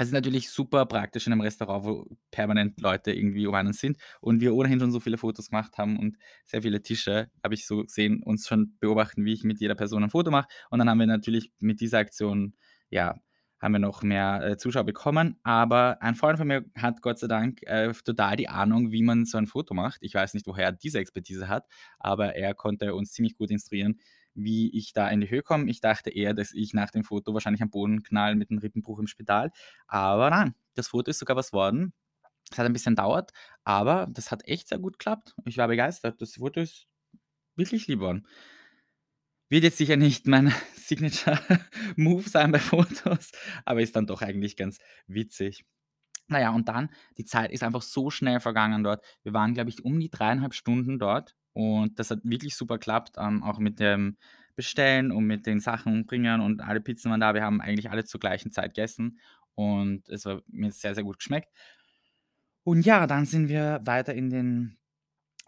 Das ist natürlich super praktisch in 'nem Restaurant, wo permanent Leute irgendwie um einen sind und wir ohnehin schon so viele Fotos gemacht haben und sehr viele Tische, habe ich so gesehen, uns schon beobachten, wie ich mit jeder Person ein Foto mache. Und dann haben wir natürlich mit dieser Aktion, ja haben wir noch mehr, äh, Zuschauer bekommen. Aber ein Freund von mir hat Gott sei Dank, äh, total die Ahnung, wie man so ein Foto macht. Ich weiß nicht, woher er diese Expertise hat, aber er konnte uns ziemlich gut instruieren, wie ich da in die Höhe komme. Ich dachte eher, dass ich nach dem Foto wahrscheinlich am Boden knall mit 'nem Rippenbruch im Spital. Aber nein, das Foto ist sogar was worden. Es hat ein bisschen dauert, aber das hat echt sehr gut geklappt. Ich war begeistert. Das Foto ist wirklich lieb geworden. Wird jetzt sicher nicht mein Signature Move sein bei Fotos, aber ist dann doch eigentlich ganz witzig. Na ja, und dann die Zeit ist einfach so schnell vergangen dort. Wir waren, glaube ich, um die 3,5 Stunden dort und das hat wirklich super geklappt, ähm, auch mit dem Bestellen und mit den Sachen bringen und alle Pizzen waren da. Wir haben eigentlich alle zur gleichen Zeit gegessen und es war mir sehr, sehr gut geschmeckt. Und ja, dann sind wir weiter in den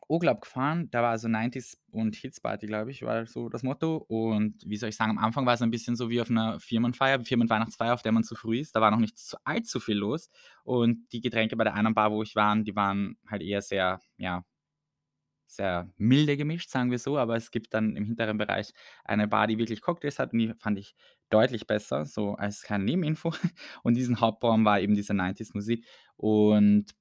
Urlaub gefahren. Da war also 90s und Hits Party, glaube ich, war so das Motto. Und wie soll ich sagen, am Anfang war es ein bisschen so wie auf einer Firmenfeier, Firmenweihnachtsfeier, auf der man zu früh ist. Da war noch nicht so allzu viel los. Und die Getränke bei der einen Bar, wo ich war, die waren halt eher sehr, ja, sehr milde gemischt, sagen wir so. Aber es gibt dann im hinteren Bereich eine Bar, die wirklich Cocktails hat und die fand ich deutlich besser, so als kleine Nebeninfo. Und diesen Hauptraum war eben diese 90s Musik. Und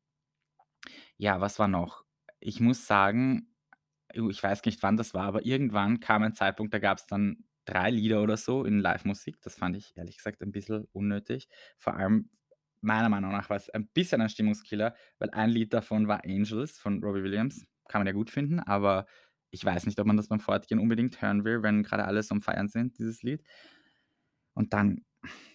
ja, was war noch? Ich muss sagen, uh, ich weiß nicht, wann das war, aber irgendwann kam ein Zeitpunkt, da gab es dann 3 Lieder oder so in Livemusik. Das fand ich ehrlich gesagt ein bisschen unnötig. Vor allem meiner Meinung nach war es ein bisschen ein Stimmungskiller, weil ein Lied davon war „Angels“ von Robbie Williams. Kann man ja gut finden, aber ich weiß nicht, ob man das beim Fortgehen unbedingt hören will, wenn gerade alle so am Feiern sind, dieses Lied. Und dann,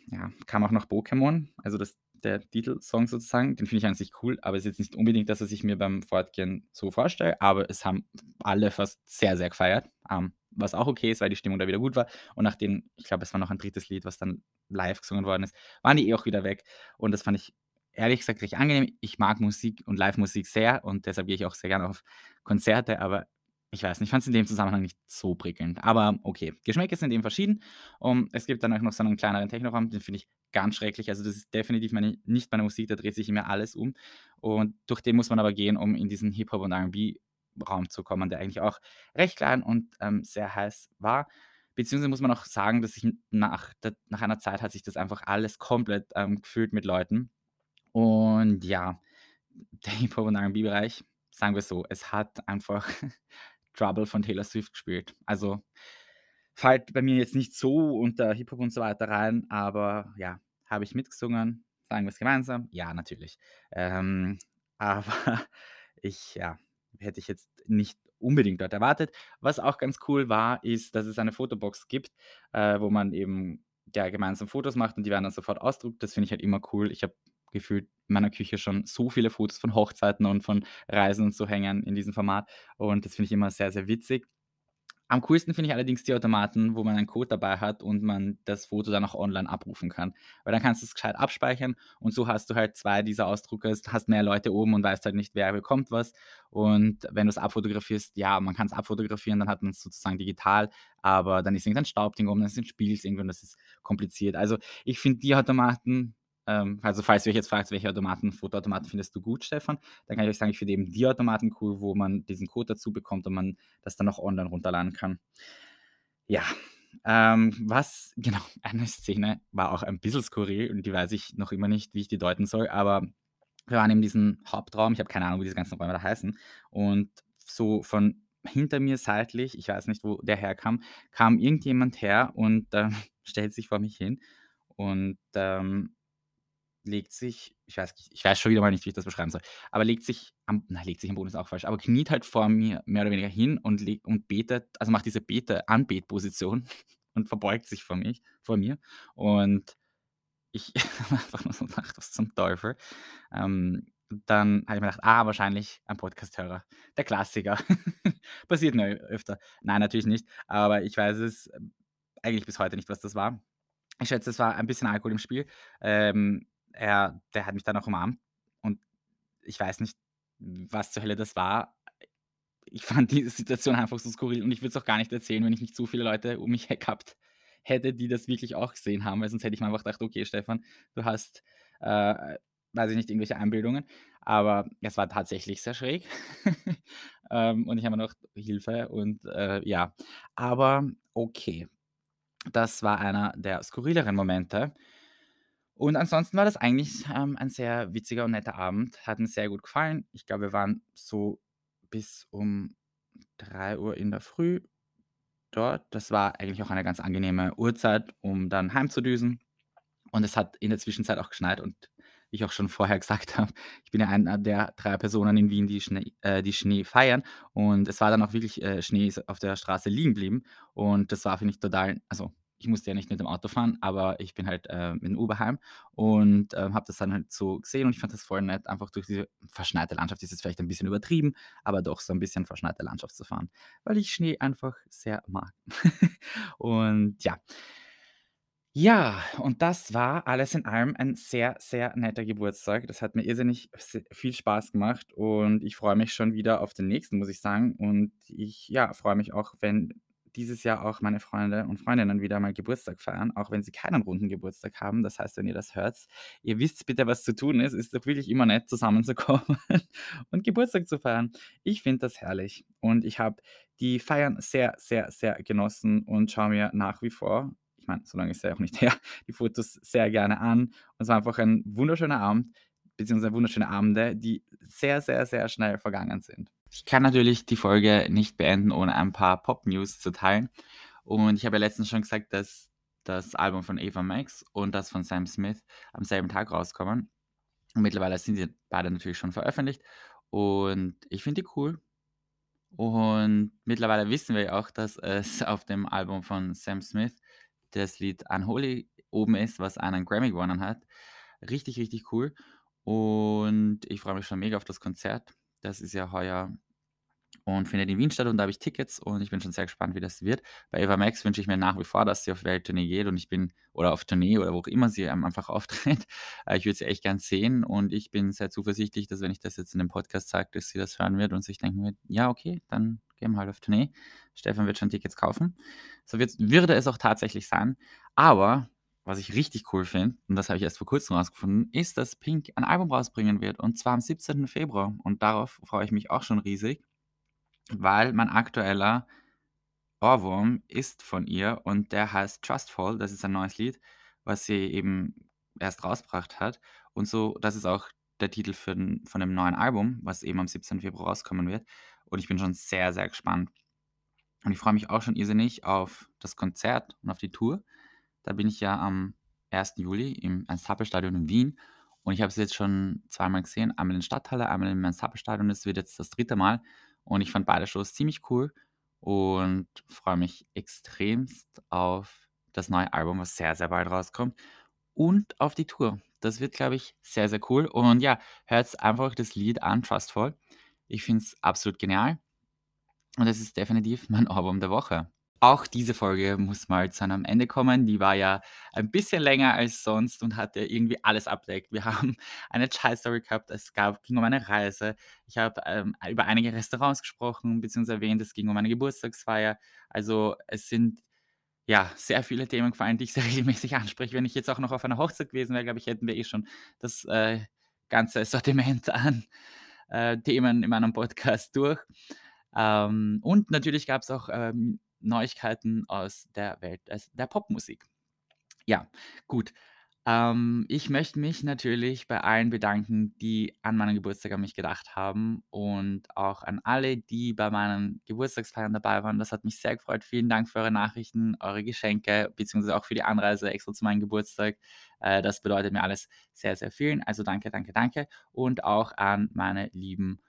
ja, kam auch noch Pokémon, also das der Titelsong sozusagen, den finde ich an sich cool, aber ist jetzt nicht unbedingt das, was ich mir beim Fortgehen so vorstelle, aber es haben alle fast sehr, sehr gefeiert, ähm, was auch okay ist, weil die Stimmung da wieder gut war. Und nachdem, ich glaube, es war noch ein drittes Lied, was dann live gesungen worden ist, waren die eh auch wieder weg. Und das fand ich ehrlich gesagt recht angenehm. Ich mag Musik und Live-Musik sehr und deshalb gehe ich auch sehr gerne auf Konzerte, aber ich weiß nicht, ich fand es in dem Zusammenhang nicht so prickelnd. Aber okay, Geschmäcker sind eben verschieden. Und es gibt dann auch noch so einen kleineren Technoraum, den finde ich ganz schrecklich. Also das ist definitiv meine, nicht meine Musik, da dreht sich immer alles um. Und durch den muss man aber gehen, um in diesen Hip-Hop und R&B-Raum zu kommen, der eigentlich auch recht klein und ähm, sehr heiß war. Beziehungsweise muss man auch sagen, dass sich nach, nach einer Zeit hat sich das einfach alles komplett ähm, gefüllt mit Leuten. Und ja, der Hip-Hop und R&B-Bereich, sagen wir so, es hat einfach Trouble von Taylor Swift gespielt. Also fällt bei mir jetzt nicht so unter Hip-Hop und so weiter rein, aber ja, habe ich mitgesungen. Sagen wir es gemeinsam? Ja, natürlich. Ähm, aber ich, ja, hätte ich jetzt nicht unbedingt dort erwartet. Was auch ganz cool war, ist, dass es eine Fotobox gibt, äh, wo man eben ja, gemeinsam Fotos macht und die werden dann sofort ausdruckt. Das finde ich halt immer cool. Ich habe gefühlt in meiner Küche schon so viele Fotos von Hochzeiten und von Reisen und so hängen in diesem Format. Und das finde ich immer sehr, sehr witzig. Am coolsten finde ich allerdings die Automaten, wo man einen Code dabei hat und man das Foto dann auch online abrufen kann. Weil dann kannst du es gescheit abspeichern und so hast du halt zwei dieser Ausdrucke, hast mehr Leute oben und weißt halt nicht, wer bekommt was. Und wenn du es abfotografierst, ja, man kann es abfotografieren, dann hat man es sozusagen digital, aber dann ist irgendein Staubding oben, dann ist ein Spiel irgendwo und das ist kompliziert. Also ich finde die Automaten ähm, also falls ihr euch jetzt fragt, welche Automaten, Fotoautomaten findest du gut, Stefan, dann kann ich euch sagen, ich finde eben die Automaten cool, wo man diesen Code dazu bekommt und man das dann auch online runterladen kann. Ja, ähm, was, genau, eine Szene war auch ein bisschen skurril und die weiß ich noch immer nicht, wie ich die deuten soll, aber wir waren in diesem Hauptraum, ich habe keine Ahnung, wie diese ganzen Räume da heißen, und so von hinter mir seitlich, ich weiß nicht, wo der herkam, kam irgendjemand her und äh, stellt sich vor mich hin und ähm, legt sich, ich weiß, ich weiß schon wieder mal nicht, wie ich das beschreiben soll, aber legt sich am, nein, legt sich am Boden ist auch falsch, aber kniet halt vor mir mehr oder weniger hin und, und betet, also macht diese Bete-Anbetposition und verbeugt sich vor, mich, vor mir. Und ich habe einfach nur so gedacht, was zum Teufel. Ähm, dann habe ich mir gedacht, ah, wahrscheinlich ein Podcast-Hörer. Der Klassiker. Passiert mir öfter. Nein, natürlich nicht. Aber ich weiß es ähm, eigentlich bis heute nicht, was das war. Ich schätze, es war ein bisschen Alkohol im Spiel. Ähm, er der hat mich dann auch umarmt und ich weiß nicht, was zur Hölle das war. Ich fand die Situation einfach so skurril und ich würde es auch gar nicht erzählen, wenn ich nicht so viele Leute um mich gehabt hätte, die das wirklich auch gesehen haben, weil sonst hätte ich mir einfach gedacht: „Okay, Stefan, du hast, äh, weiß ich nicht, irgendwelche Einbildungen.“ Aber es war tatsächlich sehr schräg. Ähm, und ich habe gedacht: „Hilfe“ und, äh, ja. Aber okay, das war einer der skurrileren Momente. Und ansonsten war das eigentlich, ähm, ein sehr witziger und netter Abend. Hat mir sehr gut gefallen. Ich glaube, wir waren so bis um drei Uhr in der Früh dort. Das war eigentlich auch eine ganz angenehme Uhrzeit, um dann heimzudüsen. Und es hat in der Zwischenzeit auch geschneit und ich auch schon vorher gesagt habe, ich bin ja einer der drei Personen in Wien, die Schnee äh, die Schnee feiern. Und es war dann auch wirklich, äh, Schnee auf der Straße liegen geblieben. Und das war, finde ich, total also ich musste ja nicht mit dem Auto fahren, aber ich bin halt äh, mit dem Uber heim und äh, habe das dann halt so gesehen und ich fand das voll nett, einfach durch diese verschneite Landschaft, ist jetzt vielleicht ein bisschen übertrieben, aber doch so ein bisschen verschneite Landschaft zu fahren, weil ich Schnee einfach sehr mag. und ja. Ja, und das war alles in allem ein sehr, sehr netter Geburtstag. Das hat mir irrsinnig viel Spaß gemacht und ich freue mich schon wieder auf den nächsten, muss ich sagen. Und ich, ja, freue mich auch, wenn dieses Jahr auch meine Freunde und Freundinnen wieder mal Geburtstag feiern, auch wenn sie keinen runden Geburtstag haben. Das heißt, wenn ihr das hört, ihr wisst bitte, was zu tun ist. Ist doch wirklich immer nett, zusammenzukommen und Geburtstag zu feiern. Ich finde das herrlich und ich habe die Feiern sehr, sehr, sehr genossen und schaue mir nach wie vor ich meine, so lange ist ja auch nicht her, die Fotos sehr gerne an. Und es war einfach ein wunderschöner Abend, beziehungsweise wunderschöne Abende, die sehr, sehr, sehr schnell vergangen sind. Ich kann natürlich die Folge nicht beenden, ohne ein paar Pop-News zu teilen. Und ich habe ja letztens schon gesagt, dass das Album von Ava Max und das von Sam Smith am selben Tag rauskommen. Und mittlerweile sind sie beide natürlich schon veröffentlicht. Und ich finde die cool. Und mittlerweile wissen wir ja auch, dass es auf dem Album von Sam Smith das Lied Unholy oben ist, was einen Grammy gewonnen hat. Richtig, richtig cool. Und ich freue mich schon mega auf das Konzert. Das ist ja heuer und findet in Wien statt und da habe ich Tickets und ich bin schon sehr gespannt, wie das wird. Bei Eva Max wünsche ich mir nach wie vor, dass sie auf Welttournee geht und ich bin, oder auf Tournee oder wo auch immer sie einfach auftritt. Äh, ich würde sie echt gern sehen und ich bin sehr zuversichtlich, dass wenn ich das jetzt in dem Podcast sage, dass sie das hören wird und sich denken wird, ja, okay, dann gehen wir halt auf Tournee. Stefan wird schon Tickets kaufen. So wird, würde es auch tatsächlich sein. Aber was ich richtig cool finde, und das habe ich erst vor kurzem rausgefunden, ist, dass Pink ein Album rausbringen wird und zwar am 17. Februar. Und darauf freue ich mich auch schon riesig weil mein aktueller Ohrwurm ist von ihr und der heißt Trustful. Das ist ein neues Lied, was sie eben erst rausgebracht hat. Und so, das ist auch der Titel für von dem neuen Album, was eben am 17. Februar rauskommen wird. Und ich bin schon sehr, sehr gespannt. Und ich freue mich auch schon irrsinnig auf das Konzert und auf die Tour. Da bin ich ja am 1. Juli im Ernst-Happel-Stadion in Wien. Und ich habe es jetzt schon zweimal gesehen, einmal in Stadthalle, einmal im Ernst-Happel-Stadion. Das wird jetzt das dritte Mal. Und ich fand beide Shows ziemlich cool und freue mich extremst auf das neue Album, was sehr, sehr bald rauskommt. Und auf die Tour. Das wird, glaube ich, sehr, sehr cool. Und ja, hört einfach das Lied an, Trustful. Ich finde es absolut genial. Und es ist definitiv mein Album der Woche. Auch diese Folge muss mal zu einem Ende kommen. Die war ja ein bisschen länger als sonst und hat ja irgendwie alles abdeckt. Wir haben eine Child-Story gehabt, es gab, ging um eine Reise. Ich habe ähm, über einige Restaurants gesprochen, beziehungsweise erwähnt, es ging um eine Geburtstagsfeier. Also es sind ja sehr viele Themen gefallen, die ich sehr regelmäßig anspreche. Wenn ich jetzt auch noch auf einer Hochzeit gewesen wäre, glaube ich, hätten wir eh schon das äh, ganze Sortiment an äh, Themen in meinem Podcast durch. Ähm, und natürlich gab es auch ähm, Neuigkeiten aus der Welt der Popmusik. Ja, gut. Ähm, ich möchte mich natürlich bei allen bedanken, die an meinem Geburtstag an mich gedacht haben und auch an alle, die bei meinen Geburtstagsfeiern dabei waren. Das hat mich sehr gefreut. Vielen Dank für eure Nachrichten, eure Geschenke, beziehungsweise auch für die Anreise extra zu meinem Geburtstag. Äh, das bedeutet mir alles sehr, sehr viel. Also danke, danke, danke. Und auch an meine lieben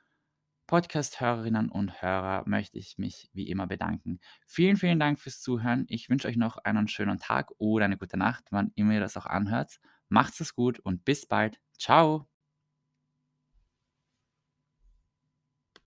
Podcast-Hörerinnen und Hörer möchte ich mich wie immer bedanken. Vielen, vielen Dank fürs Zuhören. Ich wünsche euch noch einen schönen Tag oder eine gute Nacht, wann immer ihr das auch anhört. Macht's es gut und bis bald. Ciao.